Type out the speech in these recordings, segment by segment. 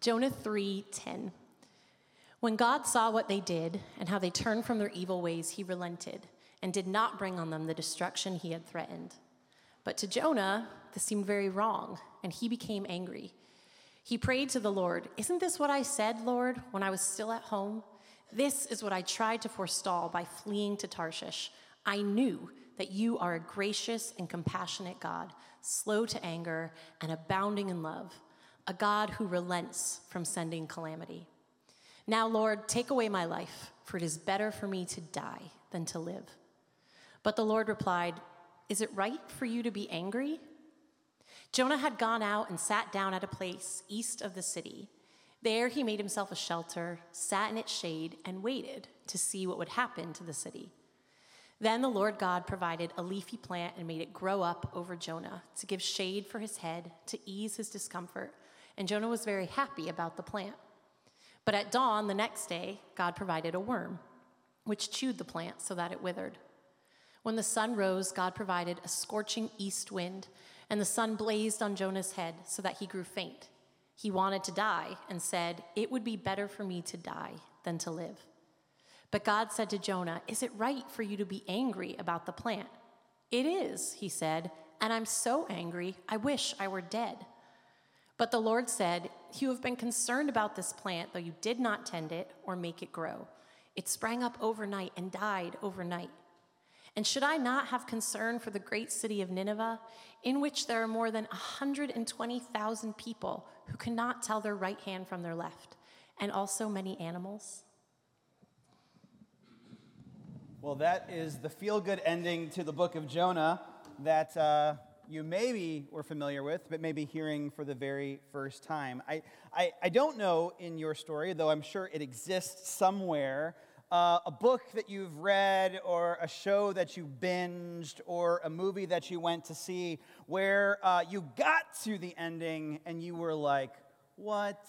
Jonah 3:10. When God saw what they did and how they turned from their evil ways, he relented and did not bring on them the destruction he had threatened. But to Jonah, this seemed very wrong, and he became angry. He prayed to the Lord, Isn't this what I said, Lord, when I was still at home? This is what I tried to forestall by fleeing to Tarshish. I knew that you are a gracious and compassionate God, slow to anger and abounding in love, a God who relents from sending calamity. Now, Lord, take away my life, for it is better for me to die than to live. But the Lord replied, Is it right for you to be angry? Jonah had gone out and sat down at a place east of the city. There he made himself a shelter, sat in its shade, and waited to see what would happen to the city. Then the Lord God provided a leafy plant and made it grow up over Jonah to give shade for his head, to ease his discomfort. And Jonah was very happy about the plant. But at dawn the next day, God provided a worm, which chewed the plant so that it withered. When the sun rose, God provided a scorching east wind, and the sun blazed on Jonah's head so that he grew faint. He wanted to die and said, It would be better for me to die than to live. But God said to Jonah, Is it right for you to be angry about the plant? It is, he said, and I'm so angry, I wish I were dead. But the Lord said, You have been concerned about this plant, though you did not tend it or make it grow. It sprang up overnight and died overnight. And should I not have concern for the great city of Nineveh, in which there are more than 120,000 people who cannot tell their right hand from their left, and also many animals? Well, that is the feel good ending to the book of Jonah that uh, you maybe were familiar with, but maybe hearing for the very first time. I, I, I don't know in your story, though I'm sure it exists somewhere, uh, a book that you've read or a show that you binged or a movie that you went to see where uh, you got to the ending and you were like, what?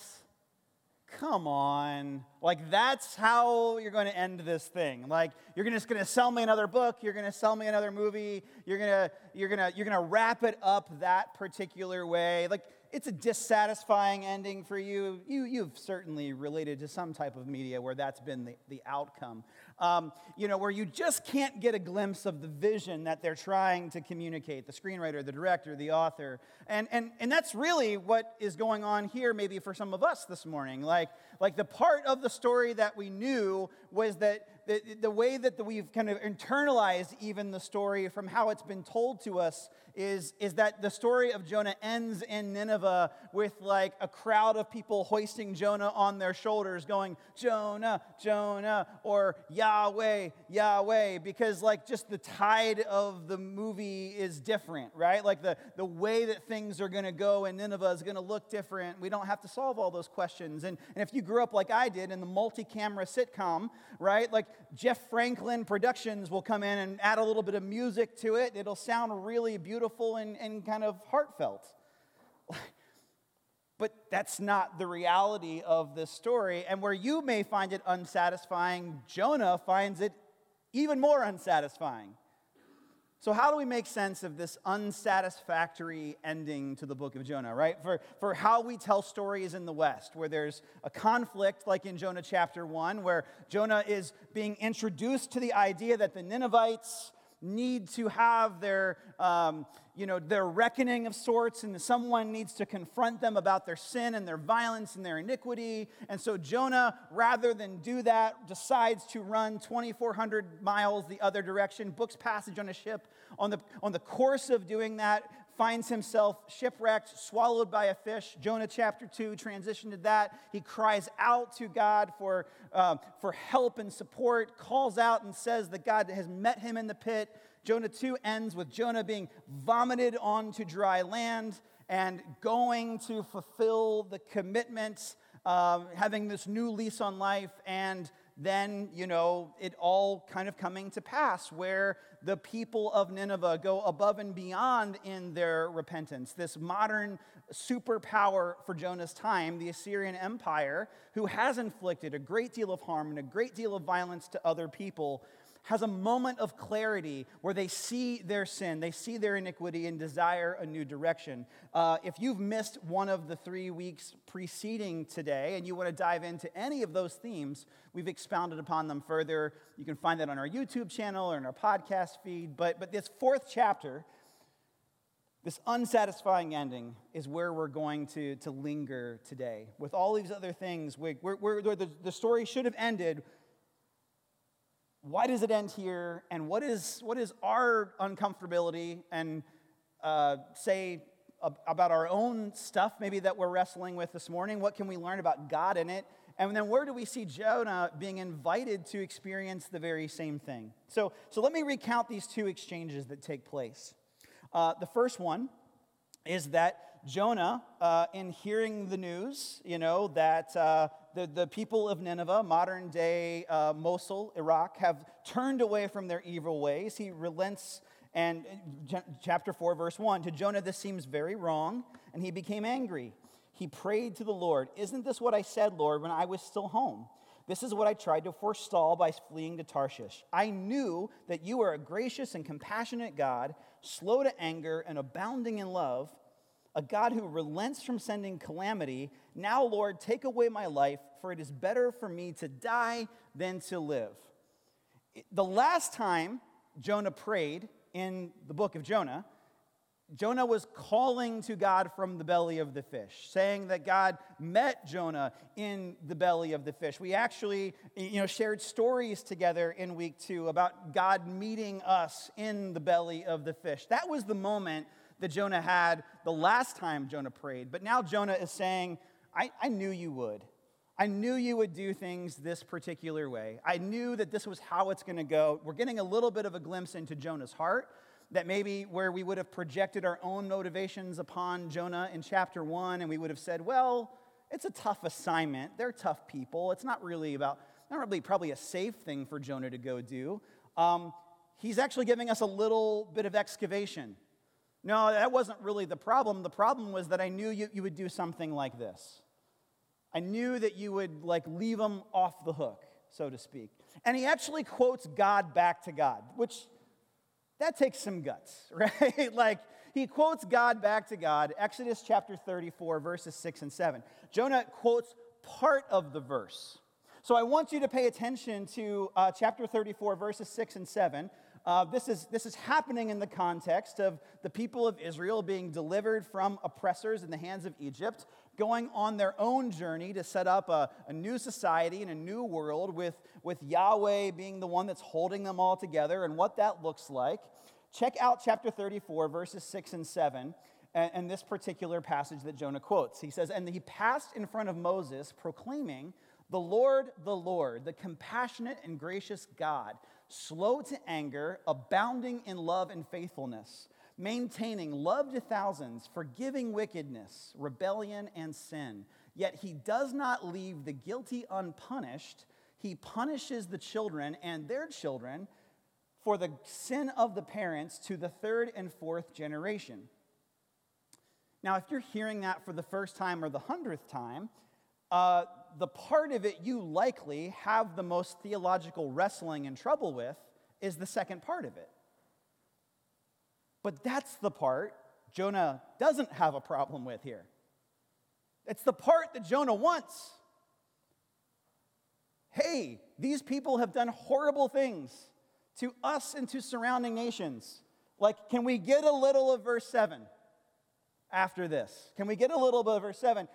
Come on. Like, that's how you're going to end this thing. Like, you're just going to sell me another book, you're going to sell me another movie, you're going to, you're going to, you're going to wrap it up that particular way. Like, it's a dissatisfying ending for you. you. You've certainly related to some type of media where that's been the, the outcome. Um, you know, where you just can't get a glimpse of the vision that they're trying to communicate the screenwriter, the director, the author. And, and, and that's really what is going on here, maybe for some of us this morning. Like, like the part of the story that we knew was that the, the way that we've kind of internalized even the story from how it's been told to us is, is that the story of Jonah ends in Nineveh with like a crowd of people hoisting Jonah on their shoulders, going, Jonah, Jonah, or Yahweh, Yahweh, because like just the tide of the movie is different, right? Like the, the way that things are going to go in Nineveh is going to look different. We don't have to solve all those questions. And, and if you grew up like I did in the multi camera sitcom, right? Like Jeff Franklin Productions will come in and add a little bit of music to it. It'll sound really beautiful and, and kind of heartfelt. But that's not the reality of this story. And where you may find it unsatisfying, Jonah finds it even more unsatisfying. So, how do we make sense of this unsatisfactory ending to the book of Jonah, right? For, for how we tell stories in the West, where there's a conflict, like in Jonah chapter 1, where Jonah is being introduced to the idea that the Ninevites need to have their, um, you know, their reckoning of sorts, and someone needs to confront them about their sin and their violence and their iniquity. And so Jonah, rather than do that, decides to run 2,400 miles the other direction, books passage on a ship. On the, on the course of doing that, finds himself shipwrecked, swallowed by a fish. Jonah chapter 2 transition to that. He cries out to God for, uh, for help and support, calls out and says that God has met him in the pit. Jonah 2 ends with Jonah being vomited onto dry land and going to fulfill the commitments, uh, having this new lease on life, and then, you know, it all kind of coming to pass where the people of Nineveh go above and beyond in their repentance. This modern superpower for Jonah's time, the Assyrian Empire, who has inflicted a great deal of harm and a great deal of violence to other people, has a moment of clarity where they see their sin, they see their iniquity, and desire a new direction. Uh, if you've missed one of the three weeks preceding today and you want to dive into any of those themes, we've expounded upon them further. You can find that on our YouTube channel or in our podcast feed. But, but this fourth chapter, this unsatisfying ending, is where we're going to, to linger today. With all these other things, we we're, we're, the, the story should have ended why does it end here? And what is, what is our uncomfortability and uh, say about our own stuff, maybe that we're wrestling with this morning? What can we learn about God in it? And then where do we see Jonah being invited to experience the very same thing? So, so let me recount these two exchanges that take place. Uh, the first one is that Jonah, uh, in hearing the news, you know, that uh, the, the people of Nineveh, modern day uh, Mosul, Iraq, have turned away from their evil ways. He relents, and chapter 4, verse 1 to Jonah, this seems very wrong, and he became angry. He prayed to the Lord, Isn't this what I said, Lord, when I was still home? This is what I tried to forestall by fleeing to Tarshish. I knew that you are a gracious and compassionate God, slow to anger and abounding in love a God who relents from sending calamity. Now, Lord, take away my life, for it is better for me to die than to live. The last time Jonah prayed in the book of Jonah, Jonah was calling to God from the belly of the fish, saying that God met Jonah in the belly of the fish. We actually, you know, shared stories together in week two about God meeting us in the belly of the fish. That was the moment that Jonah had the last time Jonah prayed. But now Jonah is saying, I, I knew you would. I knew you would do things this particular way. I knew that this was how it's going to go. We're getting a little bit of a glimpse into Jonah's heart, that maybe where we would have projected our own motivations upon Jonah in chapter one, and we would have said, well, it's a tough assignment. They're tough people. It's not really about, not really probably a safe thing for Jonah to go do. Um, he's actually giving us a little bit of excavation no, that wasn't really the problem. The problem was that I knew you, you would do something like this. I knew that you would like leave them off the hook, so to speak. And he actually quotes God back to God, which that takes some guts, right? like he quotes God back to God, Exodus chapter 34, verses 6 and 7. Jonah quotes part of the verse. So I want you to pay attention to uh, chapter 34, verses 6 and 7, uh, this, is, this is happening in the context of the people of Israel being delivered from oppressors in the hands of Egypt, going on their own journey to set up a, a new society and a new world with, with Yahweh being the one that's holding them all together and what that looks like. Check out chapter 34, verses 6 and 7 and, and this particular passage that Jonah quotes. He says, And he passed in front of Moses, proclaiming, The Lord, the Lord, the compassionate and gracious God slow to anger, abounding in love and faithfulness, maintaining love to thousands, forgiving wickedness, rebellion, and sin. Yet he does not leave the guilty unpunished. He punishes the children and their children for the sin of the parents to the third and fourth generation. Now, if you're hearing that for the first time or the hundredth time, uh, the part of it you likely have the most theological wrestling and trouble with is the second part of it. But that's the part Jonah doesn't have a problem with here. It's the part that Jonah wants. Hey, these people have done horrible things to us and to surrounding nations. Like, can we get a little of verse 7 after this? Can we get a little bit of verse 7?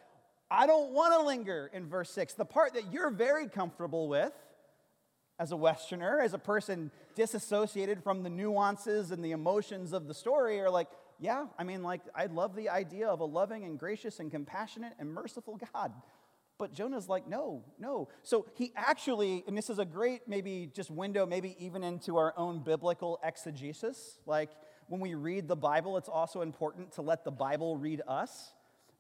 I don't want to linger in verse 6, the part that you're very comfortable with as a Westerner, as a person disassociated from the nuances and the emotions of the story, are like, yeah, I mean, like, I love the idea of a loving and gracious and compassionate and merciful God. But Jonah's like, no, no. So he actually, and this is a great maybe just window, maybe even into our own biblical exegesis. Like when we read the Bible, it's also important to let the Bible read us.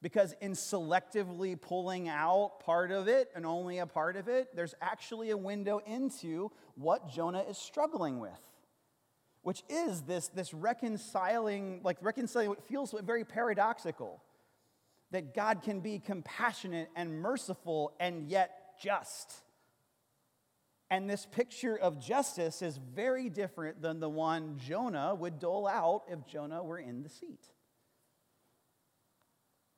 Because in selectively pulling out part of it and only a part of it, there's actually a window into what Jonah is struggling with, which is this, this reconciling, like reconciling what feels very paradoxical that God can be compassionate and merciful and yet just. And this picture of justice is very different than the one Jonah would dole out if Jonah were in the seat.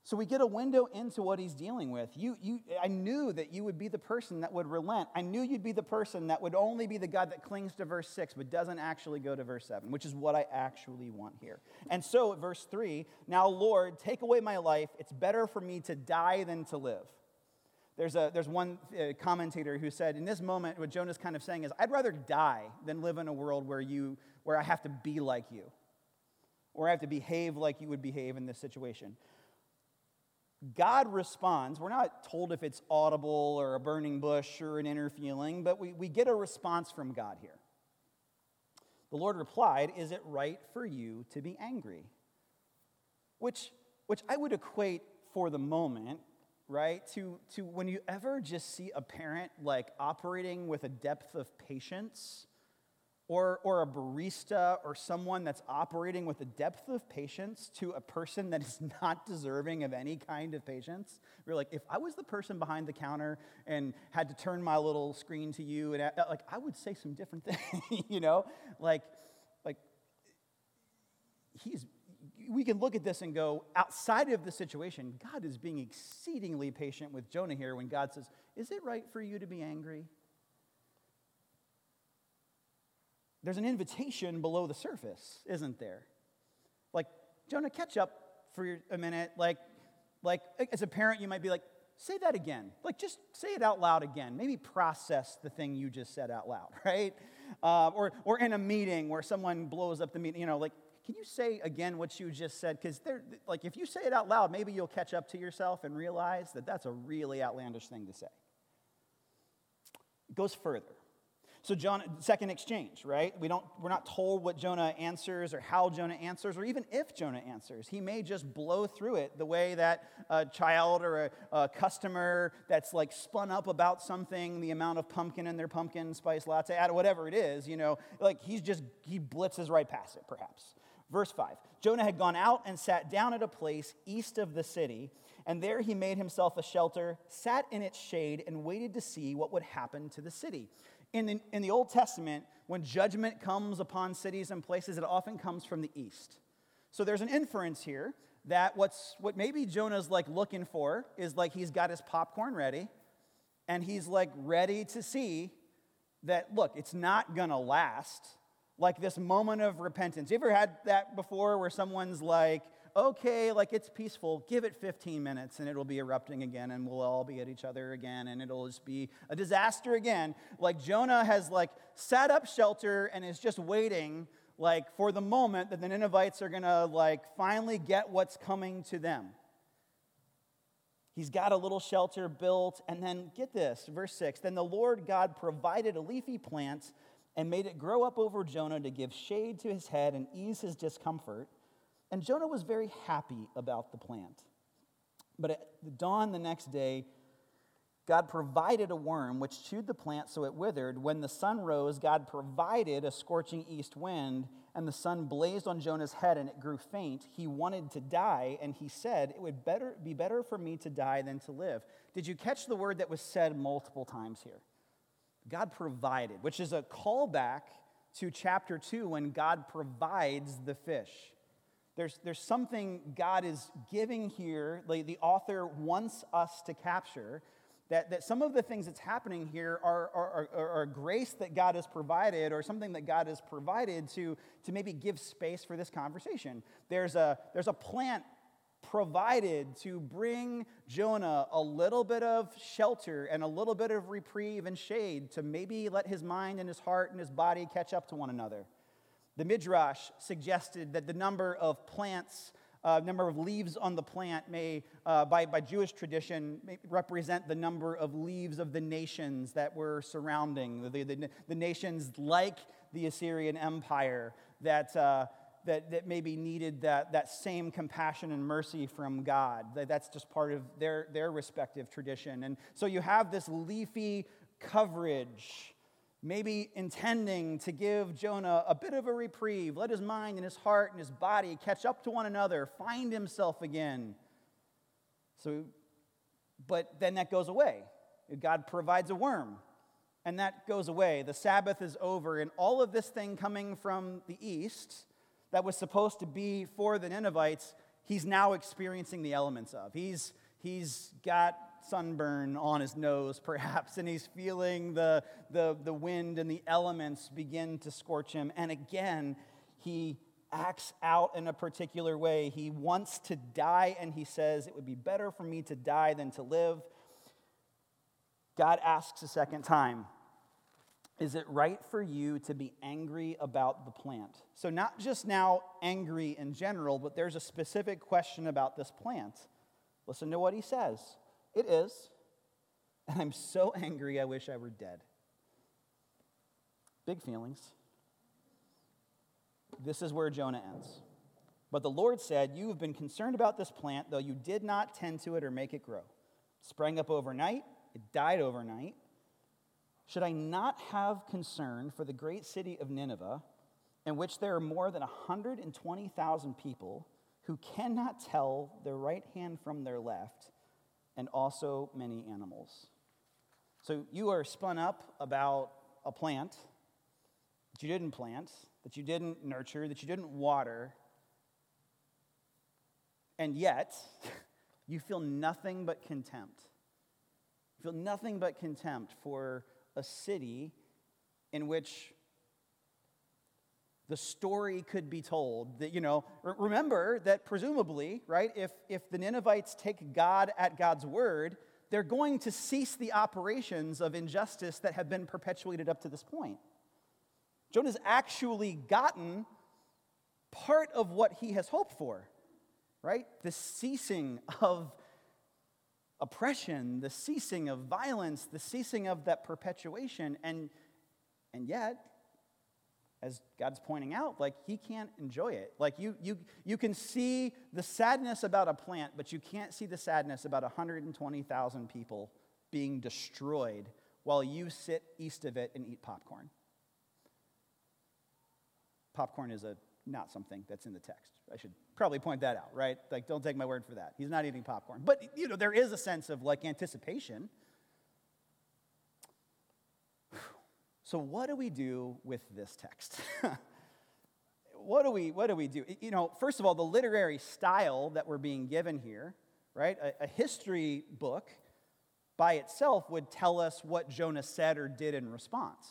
So we get a window into what he's dealing with. You, you, I knew that you would be the person that would relent. I knew you'd be the person that would only be the God that clings to verse 6, but doesn't actually go to verse 7, which is what I actually want here. And so at verse 3, now, Lord, take away my life. It's better for me to die than to live. There's, a, there's one uh, commentator who said, in this moment, what Jonah's kind of saying is, I'd rather die than live in a world where, you, where I have to be like you, or I have to behave like you would behave in this situation. God responds. We're not told if it's audible or a burning bush or an inner feeling, but we, we get a response from God here. The Lord replied, Is it right for you to be angry? Which, which I would equate for the moment, right, to, to when you ever just see a parent like operating with a depth of patience or, or a barista or someone that's operating with a depth of patience to a person that is not deserving of any kind of patience. You're like, if I was the person behind the counter and had to turn my little screen to you, and uh, like, I would say some different things, you know? Like, like, he's, we can look at this and go, outside of the situation, God is being exceedingly patient with Jonah here when God says, Is it right for you to be angry? There's an invitation below the surface, isn't there? Like, Jonah, catch up for a minute. Like, like as a parent, you might be like, say that again. Like, just say it out loud again. Maybe process the thing you just said out loud, right? Uh, or, or in a meeting where someone blows up the meeting, you know, like, can you say again what you just said? Because they're like, if you say it out loud, maybe you'll catch up to yourself and realize that that's a really outlandish thing to say. It goes further. So Jonah, second exchange, right? We don't, we're not told what Jonah answers or how Jonah answers or even if Jonah answers. He may just blow through it the way that a child or a, a customer that's like spun up about something, the amount of pumpkin in their pumpkin spice latte, whatever it is, you know, like he's just, he blitzes right past it, perhaps. Verse 5 Jonah had gone out and sat down at a place east of the city, and there he made himself a shelter, sat in its shade, and waited to see what would happen to the city. In the, in the Old Testament, when judgment comes upon cities and places, it often comes from the east. So there's an inference here that what's, what maybe Jonah's like looking for is like he's got his popcorn ready and he's like ready to see that, look, it's not gonna last. Like this moment of repentance. You ever had that before where someone's like, okay, like it's peaceful, give it 15 minutes and it'll be erupting again and we'll all be at each other again and it'll just be a disaster again. Like Jonah has like set up shelter and is just waiting like for the moment that the Ninevites are going to like finally get what's coming to them. He's got a little shelter built and then get this, verse 6, then the Lord God provided a leafy plant and made it grow up over Jonah to give shade to his head and ease his discomfort. And Jonah was very happy about the plant. But at dawn the next day, God provided a worm which chewed the plant so it withered. When the sun rose, God provided a scorching east wind, and the sun blazed on Jonah's head and it grew faint. He wanted to die, and he said, It would better, be better for me to die than to live. Did you catch the word that was said multiple times here? God provided, which is a callback to chapter 2 when God provides the fish. There's, there's something God is giving here, like the author wants us to capture, that, that some of the things that's happening here are, are, are, are grace that God has provided or something that God has provided to, to maybe give space for this conversation. There's a, there's a plant provided to bring Jonah a little bit of shelter and a little bit of reprieve and shade to maybe let his mind and his heart and his body catch up to one another. The Midrash suggested that the number of plants, uh, number of leaves on the plant may, uh, by, by Jewish tradition, represent the number of leaves of the nations that were surrounding, the, the, the nations like the Assyrian Empire that, uh, that, that maybe needed that, that same compassion and mercy from God. That's just part of their, their respective tradition. And so you have this leafy coverage maybe intending to give Jonah a bit of a reprieve, let his mind and his heart and his body catch up to one another, find himself again. So, but then that goes away. God provides a worm, and that goes away. The Sabbath is over, and all of this thing coming from the east that was supposed to be for the Ninevites, he's now experiencing the elements of. He's, he's got sunburn on his nose, perhaps, and he's feeling the, the, the wind and the elements begin to scorch him. And again, he acts out in a particular way. He wants to die, and he says, It would be better for me to die than to live. God asks a second time, is it right for you to be angry about the plant? So, not just now angry in general, but there's a specific question about this plant. Listen to what he says. It is. And I'm so angry, I wish I were dead. Big feelings. This is where Jonah ends. But the Lord said, You have been concerned about this plant, though you did not tend to it or make it grow. It sprang up overnight, it died overnight. Should I not have concern for the great city of Nineveh, in which there are more than 120,000 people who cannot tell their right hand from their left, and also many animals? So you are spun up about a plant that you didn't plant, that you didn't nurture, that you didn't water, and yet you feel nothing but contempt. You feel nothing but contempt for a city in which the story could be told that you know remember that presumably right if if the ninevites take god at god's word they're going to cease the operations of injustice that have been perpetuated up to this point jonah's actually gotten part of what he has hoped for right the ceasing of oppression, the ceasing of violence, the ceasing of that perpetuation. And, and yet, as God's pointing out, like he can't enjoy it. Like you, you, you can see the sadness about a plant, but you can't see the sadness about 120,000 people being destroyed while you sit east of it and eat popcorn. Popcorn is a not something that's in the text. I should probably point that out, right? Like, don't take my word for that. He's not eating popcorn. But, you know, there is a sense of like anticipation. So, what do we do with this text? what do we what do we do? You know, first of all, the literary style that we're being given here, right? A, a history book by itself would tell us what Jonah said or did in response.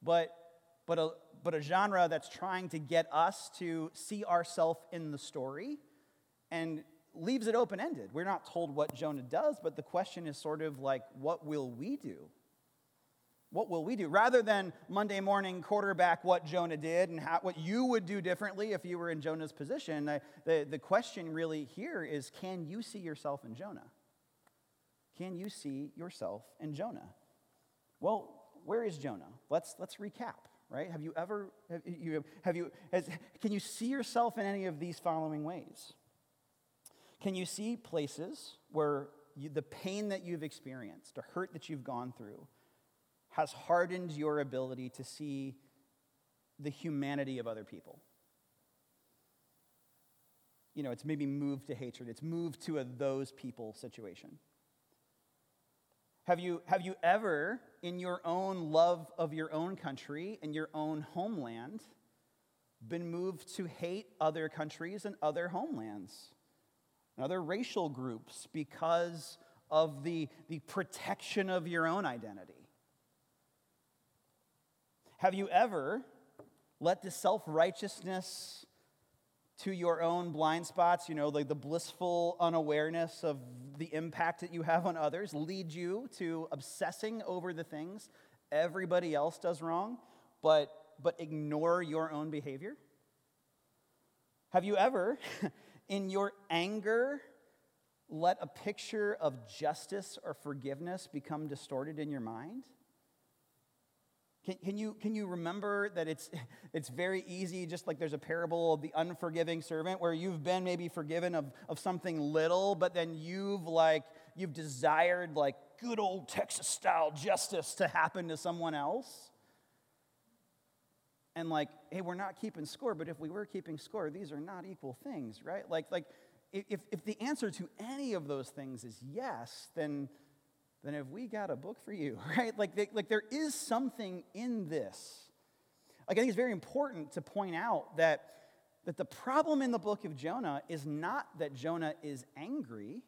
But but a, but a genre that's trying to get us to see ourselves in the story and leaves it open ended. We're not told what Jonah does, but the question is sort of like, what will we do? What will we do? Rather than Monday morning quarterback what Jonah did and how, what you would do differently if you were in Jonah's position, the, the, the question really here is can you see yourself in Jonah? Can you see yourself in Jonah? Well, where is Jonah? Let's, let's recap right? Have you ever, have you, have you has, can you see yourself in any of these following ways? Can you see places where you, the pain that you've experienced, the hurt that you've gone through, has hardened your ability to see the humanity of other people? You know, it's maybe moved to hatred, it's moved to a those people situation. Have you, have you ever, in your own love of your own country and your own homeland, been moved to hate other countries and other homelands and other racial groups because of the, the protection of your own identity? Have you ever let the self righteousness to your own blind spots, you know, like the blissful unawareness of the impact that you have on others, lead you to obsessing over the things everybody else does wrong, but, but ignore your own behavior? Have you ever, in your anger, let a picture of justice or forgiveness become distorted in your mind? Can, can, you, can you remember that it's, it's very easy, just like there's a parable of the unforgiving servant, where you've been maybe forgiven of, of something little, but then you've like, you've desired like good old Texas style justice to happen to someone else? And like, hey, we're not keeping score, but if we were keeping score, these are not equal things, right? Like, like if, if the answer to any of those things is yes, then then have we got a book for you, right? Like, they, like there is something in this. Like, I think it's very important to point out that, that the problem in the book of Jonah is not that Jonah is angry,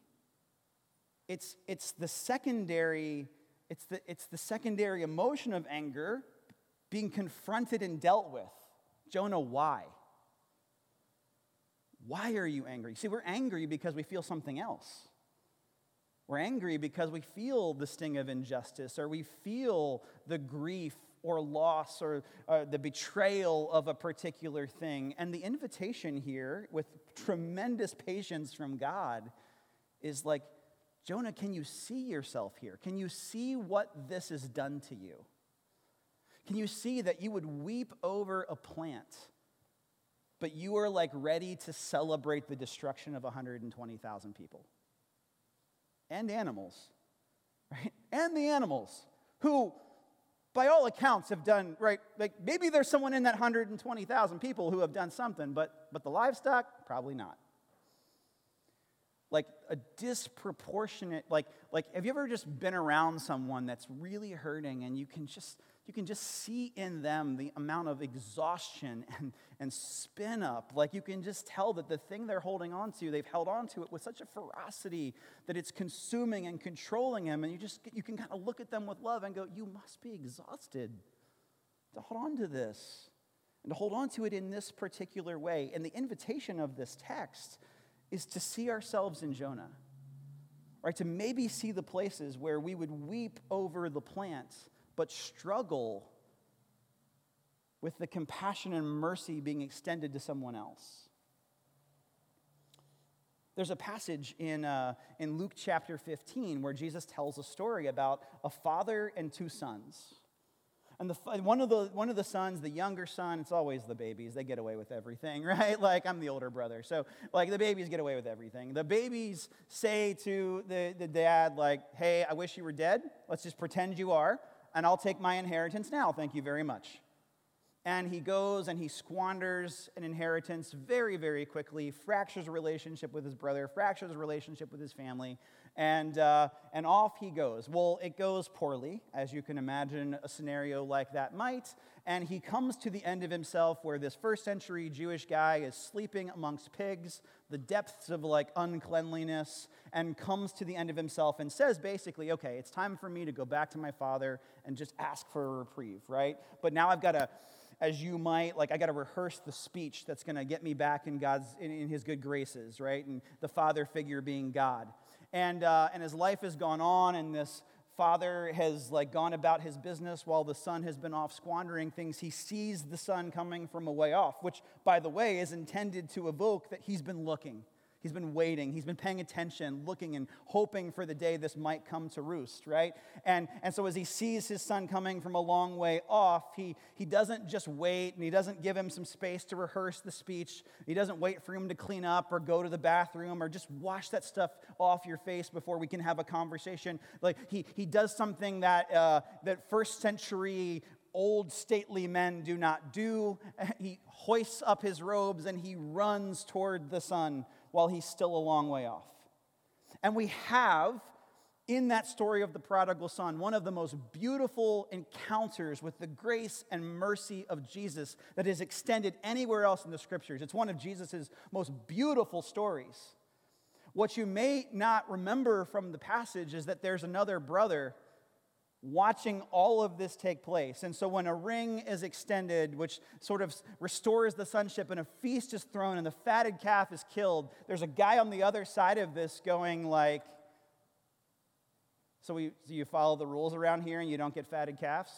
it's, it's the secondary, it's the, it's the secondary emotion of anger being confronted and dealt with. Jonah, why? Why are you angry? See, we're angry because we feel something else. We're angry because we feel the sting of injustice, or we feel the grief or loss or uh, the betrayal of a particular thing. And the invitation here, with tremendous patience from God, is like, Jonah, can you see yourself here? Can you see what this has done to you? Can you see that you would weep over a plant, but you are like ready to celebrate the destruction of 120,000 people? And animals, right? And the animals who, by all accounts, have done, right? Like maybe there's someone in that 120,000 people who have done something, but, but the livestock, probably not. Like a disproportionate, like, like, have you ever just been around someone that's really hurting and you can just, you can just see in them the amount of exhaustion and, and spin up. Like you can just tell that the thing they're holding on to, they've held on to it with such a ferocity that it's consuming and controlling them. And you just you can kind of look at them with love and go, You must be exhausted to hold on to this and to hold on to it in this particular way. And the invitation of this text is to see ourselves in Jonah. Right, to maybe see the places where we would weep over the plants but struggle with the compassion and mercy being extended to someone else. There's a passage in, uh, in Luke chapter 15 where Jesus tells a story about a father and two sons. And the, one, of the, one of the sons, the younger son, it's always the babies. They get away with everything, right? Like, I'm the older brother. So, like, the babies get away with everything. The babies say to the, the dad, like, hey, I wish you were dead. Let's just pretend you are and I'll take my inheritance now. Thank you very much. And he goes and he squanders an inheritance very, very quickly, fractures a relationship with his brother, fractures a relationship with his family, and, uh, and off he goes. Well, it goes poorly, as you can imagine a scenario like that might. And he comes to the end of himself where this first century Jewish guy is sleeping amongst pigs, the depths of like uncleanliness, and comes to the end of himself and says basically, okay, it's time for me to go back to my father and just ask for a reprieve, right? But now I've got to as you might like i got to rehearse the speech that's going to get me back in god's in, in, his good graces right and the father figure being god and, uh, and his life has gone on, and this father has like gone about his business while the son has been off squandering things he sees the son coming from a way off which by the way is intended to evoke that he's been looking He's been waiting. He's been paying attention, looking and hoping for the day this might come to roost, right? And, and so as he sees his son coming from a long way off, he, he doesn't just wait and he doesn't give him some space to rehearse the speech. He doesn't wait for him to clean up or go to the bathroom or just wash that stuff off your face before we can have a conversation. Like he, he does something that, uh, that first century old stately men do not do. He hoists up his robes and he runs toward the son while he's still a long way off. And we have in that story of the prodigal son one of the most beautiful encounters with the grace and mercy of Jesus that is extended anywhere else in the scriptures. It's one of Jesus' most beautiful stories. What you may not remember from the passage is that there's another brother watching all of this take place. And so when a ring is extended, which sort of restores the sonship, and a feast is thrown and the fatted calf is killed, there's a guy on the other side of this going like, so, we, so you follow the rules around here and you don't get fatted calves?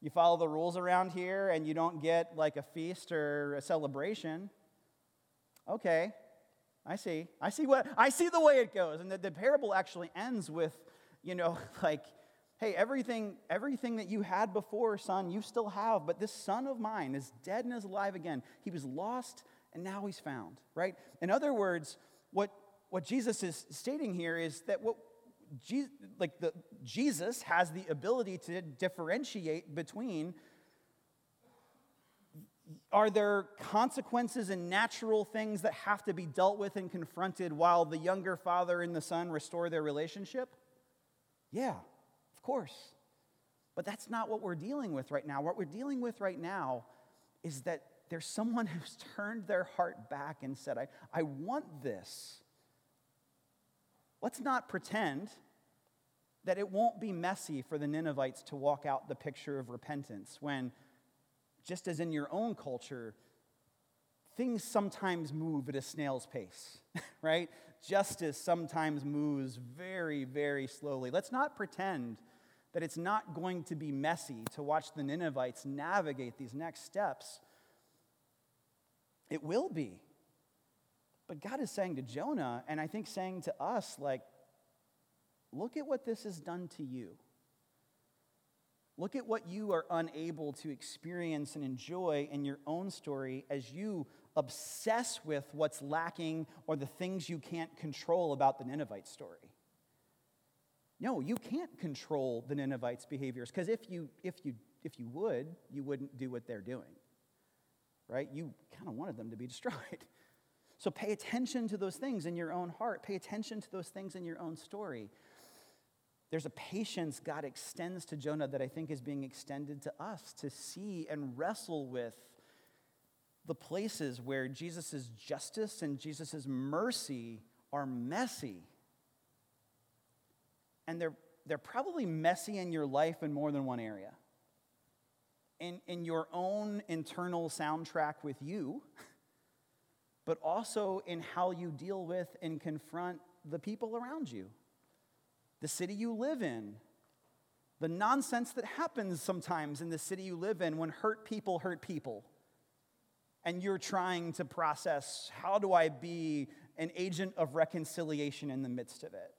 You follow the rules around here and you don't get like a feast or a celebration? Okay, I see. I see what I see the way it goes. And the, the parable actually ends with you know, like, hey, everything, everything that you had before, son, you still have, but this son of mine is dead and is alive again. He was lost and now he's found, right? In other words, what, what Jesus is stating here is that what Jesus, like the, Jesus has the ability to differentiate between are there consequences and natural things that have to be dealt with and confronted while the younger father and the son restore their relationship? Yeah, of course. But that's not what we're dealing with right now. What we're dealing with right now is that there's someone who's turned their heart back and said, I, I want this. Let's not pretend that it won't be messy for the Ninevites to walk out the picture of repentance when, just as in your own culture, things sometimes move at a snail's pace, right? Justice sometimes moves very, very slowly. Let's not pretend that it's not going to be messy to watch the Ninevites navigate these next steps. It will be. But God is saying to Jonah, and I think saying to us, like, look at what this has done to you. Look at what you are unable to experience and enjoy in your own story as you obsess with what's lacking or the things you can't control about the Ninevite story. No, you can't control the Ninevites' behaviors because if you, if, you, if you would, you wouldn't do what they're doing. Right? You kind of wanted them to be destroyed. So pay attention to those things in your own heart. Pay attention to those things in your own story. There's a patience God extends to Jonah that I think is being extended to us to see and wrestle with the places where Jesus' justice and Jesus' mercy are messy. And they're, they're probably messy in your life in more than one area. In, in your own internal soundtrack with you, but also in how you deal with and confront the people around you, the city you live in, the nonsense that happens sometimes in the city you live in when hurt people hurt people and you're trying to process how do I be an agent of reconciliation in the midst of it?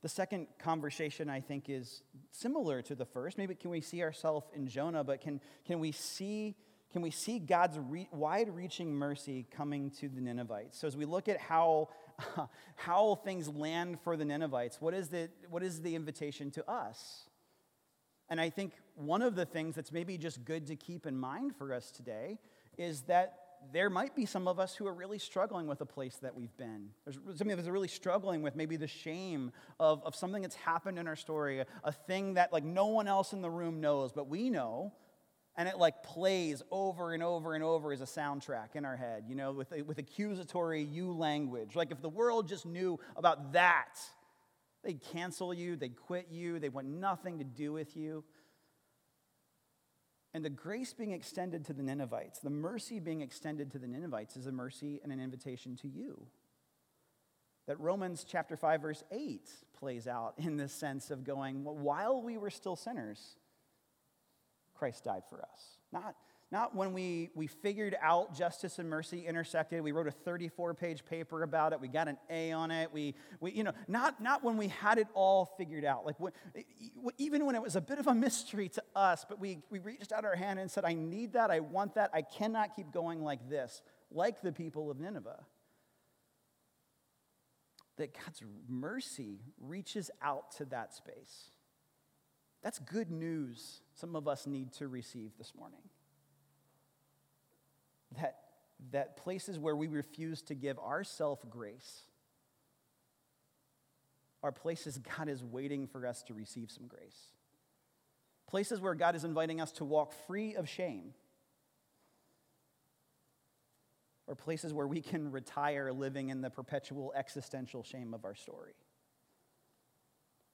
The second conversation, I think, is similar to the first. Maybe can we see ourselves in Jonah, but can, can, we, see, can we see God's re- wide reaching mercy coming to the Ninevites? So, as we look at how, how things land for the Ninevites, what is, the, what is the invitation to us? And I think one of the things that's maybe just good to keep in mind for us today is that there might be some of us who are really struggling with a place that we've been. There's some of us are really struggling with maybe the shame of, of something that's happened in our story, a, a thing that like no one else in the room knows, but we know. And it like plays over and over and over as a soundtrack in our head, you know, with, with accusatory you language. Like if the world just knew about that, They'd cancel you, they'd quit you, they want nothing to do with you. And the grace being extended to the Ninevites, the mercy being extended to the Ninevites is a mercy and an invitation to you. That Romans chapter 5, verse 8 plays out in this sense of going, well, while we were still sinners, Christ died for us. Not, not when we, we figured out justice and mercy intersected. We wrote a 34 page paper about it. We got an A on it. We, we, you know, not, not when we had it all figured out. Like when, even when it was a bit of a mystery to us, but we, we reached out our hand and said, I need that. I want that. I cannot keep going like this, like the people of Nineveh. That God's mercy reaches out to that space. That's good news some of us need to receive this morning that, that places where we refuse to give ourself grace are places God is waiting for us to receive some grace. Places where God is inviting us to walk free of shame. Or places where we can retire living in the perpetual existential shame of our story.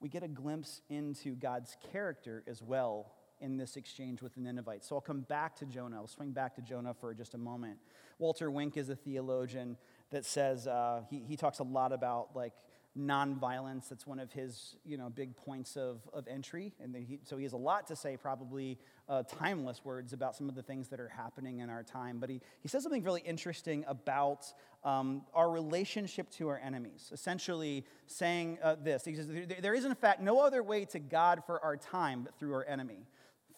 We get a glimpse into God's character as well in this exchange with the Ninevites. So I'll come back to Jonah. I'll swing back to Jonah for just a moment. Walter Wink is a theologian that says, uh, he, he talks a lot about like nonviolence. That's one of his you know, big points of, of entry. And he, so he has a lot to say, probably uh, timeless words about some of the things that are happening in our time. But he, he says something really interesting about um, our relationship to our enemies, essentially saying uh, this. He says, There is, in fact, no other way to God for our time but through our enemy.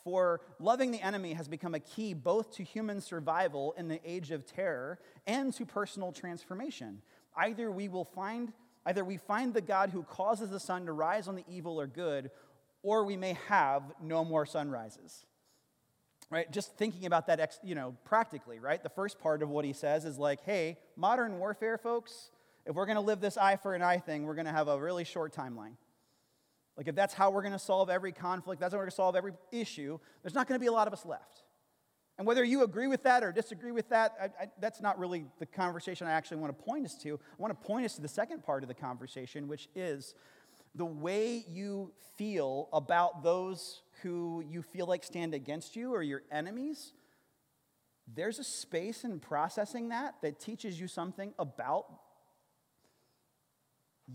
For loving the enemy has become a key both to human survival in the age of terror and to personal transformation. Either we will find either we find the God who causes the sun to rise on the evil or good, or we may have no more sunrises. Right? Just thinking about that, ex, you know, practically, right? The first part of what he says is like, hey, modern warfare, folks, if we're going to live this eye for an eye thing, we're going to have a really short timeline. Like, if that's how we're going to solve every conflict, that's how we're going to solve every issue, there's not going to be a lot of us left. And whether you agree with that or disagree with that, I, I, that's not really the conversation I actually want to point us to. I want to point us to the second part of the conversation, which is the way you feel about those who you feel like stand against you or your enemies. There's a space in processing that that teaches you something about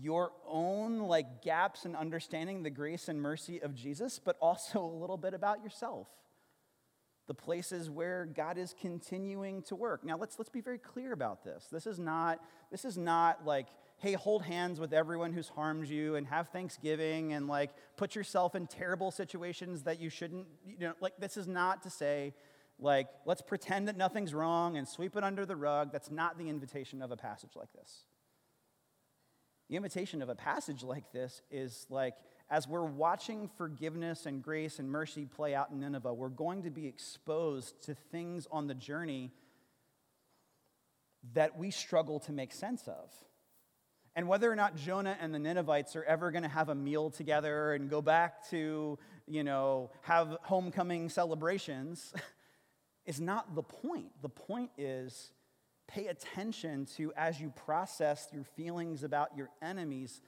your own like gaps in understanding the grace and mercy of Jesus, but also a little bit about yourself. The places where God is continuing to work. Now let's let's be very clear about this. This is not this is not like hey, hold hands with everyone who's harmed you and have Thanksgiving and like put yourself in terrible situations that you shouldn't, you know, like this is not to say like let's pretend that nothing's wrong and sweep it under the rug. That's not the invitation of a passage like this. The invitation of a passage like this is like, as we're watching forgiveness and grace and mercy play out in Nineveh, we're going to be exposed to things on the journey that we struggle to make sense of. And whether or not Jonah and the Ninevites are ever going to have a meal together and go back to, you know, have homecoming celebrations is not the point. The point is pay attention to as you process your feelings about your enemies,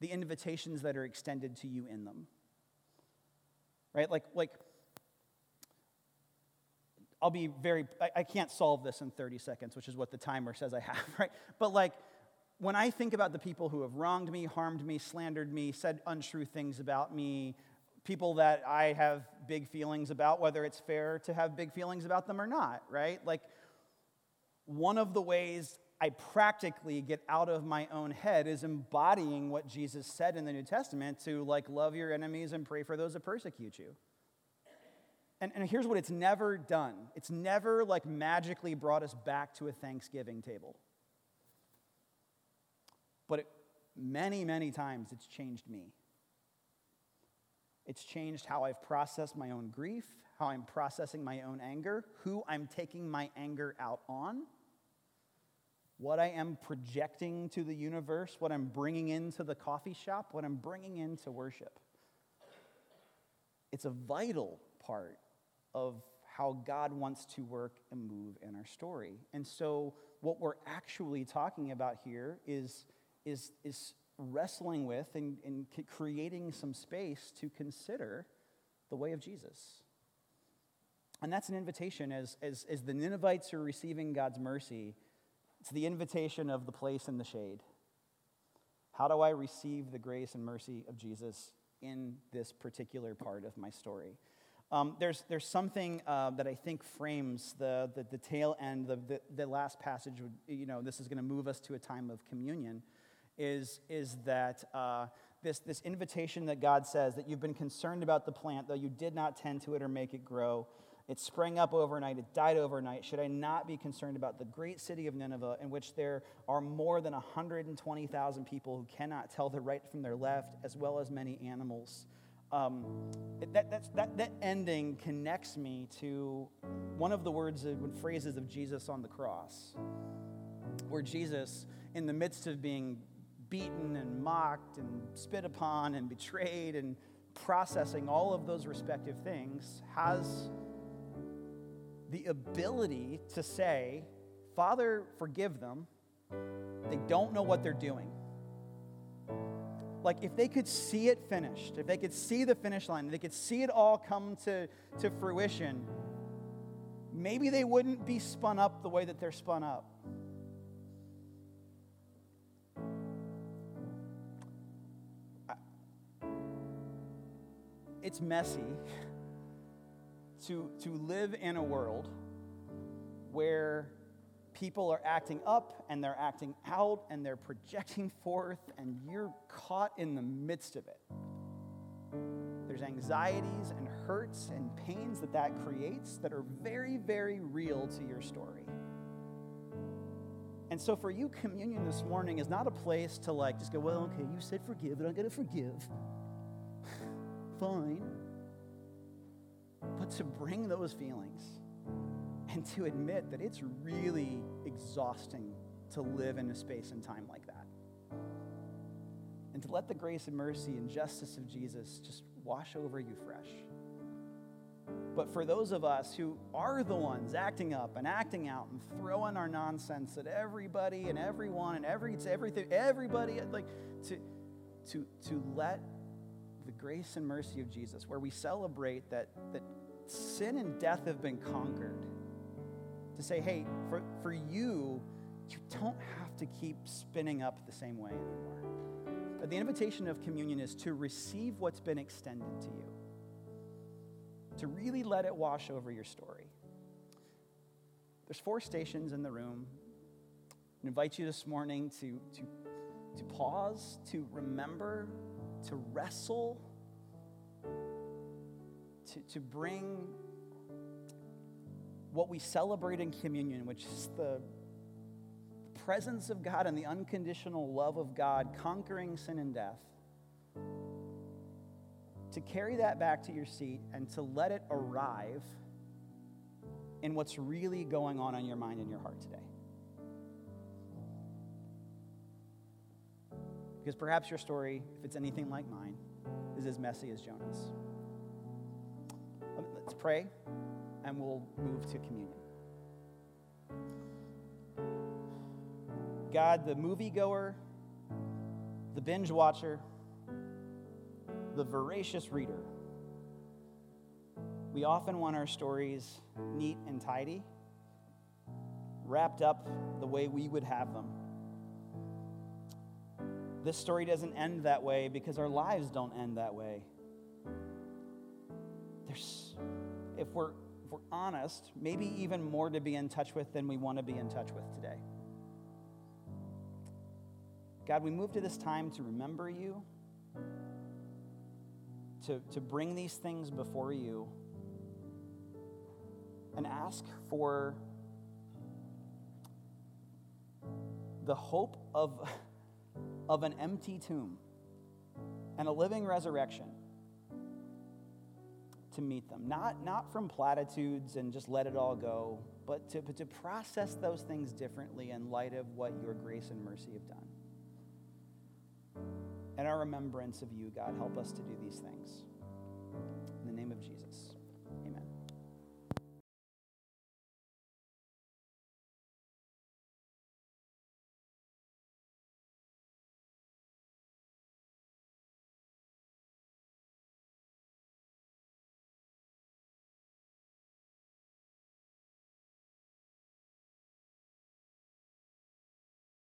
the invitations that are extended to you in them. Right? Like, like I'll be very, I, I can't solve this in 30 seconds, which is what the timer says I have, right? But like, when I think about the people who have wronged me, harmed me, slandered me, said untrue things about me, people that I have big feelings about, whether it's fair to have big feelings about them or not, right? Like, one of the ways I practically get out of my own head is embodying what Jesus said in the New Testament to like love your enemies and pray for those that persecute you. And, and here's what it's never done it's never like magically brought us back to a Thanksgiving table. But it, many, many times it's changed me. It's changed how I've processed my own grief, how I'm processing my own anger, who I'm taking my anger out on what I am projecting to the universe, what I'm bringing into the coffee shop, what I'm bringing into worship. It's a vital part of how God wants to work and move in our story. And so, what we're actually talking about here is, is, is wrestling with and, and creating some space to consider the way of Jesus. And that's an invitation as, as, as the Ninevites are receiving God's mercy it's the invitation of the place in the shade. How do I receive the grace and mercy of Jesus in this particular part of my story? Um, there's, there's something uh, that I think frames the, the, the tail end, the, the, the last passage, would, you know, this is going to move us to a time of communion, is, is that uh, this, this invitation that God says that you've been concerned about the plant, though you did not tend to it or make it grow. It sprang up overnight, it died overnight. Should I not be concerned about the great city of Nineveh, in which there are more than 120,000 people who cannot tell the right from their left, as well as many animals? Um, that, that, that ending connects me to one of the words and phrases of Jesus on the cross, where Jesus, in the midst of being beaten and mocked and spit upon and betrayed and processing all of those respective things, has the ability to say, Father, forgive them. They don't know what they're doing. Like, if they could see it finished, if they could see the finish line, they could see it all come to, to fruition, maybe they wouldn't be spun up the way that they're spun up. It's messy to, to live in a world where people are acting up and they're acting out and they're projecting forth, and you're caught in the midst of it. There's anxieties and hurts and pains that that creates that are very, very real to your story. And so for you, communion this morning is not a place to like just go, well, okay, you said forgive, but I'm going to forgive. Fine to bring those feelings and to admit that it's really exhausting to live in a space and time like that. and to let the grace and mercy and justice of Jesus just wash over you fresh. But for those of us who are the ones acting up and acting out and throwing our nonsense at everybody and everyone and every everything everybody like to to to let the grace and mercy of Jesus where we celebrate that that sin and death have been conquered. To say, hey, for, for you, you don't have to keep spinning up the same way anymore. But the invitation of communion is to receive what's been extended to you to really let it wash over your story. There's four stations in the room. I invite you this morning to, to, to pause, to remember, to wrestle, to, to bring what we celebrate in communion, which is the presence of God and the unconditional love of God conquering sin and death to carry that back to your seat and to let it arrive in what's really going on in your mind and your heart today. Because perhaps your story, if it's anything like mine, is as messy as Jonah's. Let's pray and we'll move to communion. God, the moviegoer, the binge watcher, the voracious reader. We often want our stories neat and tidy, wrapped up the way we would have them. This story doesn't end that way because our lives don't end that way. There's, if we're, if we're honest, maybe even more to be in touch with than we want to be in touch with today. God, we move to this time to remember you to, to bring these things before you and ask for the hope of, of an empty tomb and a living resurrection to meet them. Not, not from platitudes and just let it all go, but to, but to process those things differently in light of what your grace and mercy have done. And our remembrance of you, God, help us to do these things. In the name of Jesus.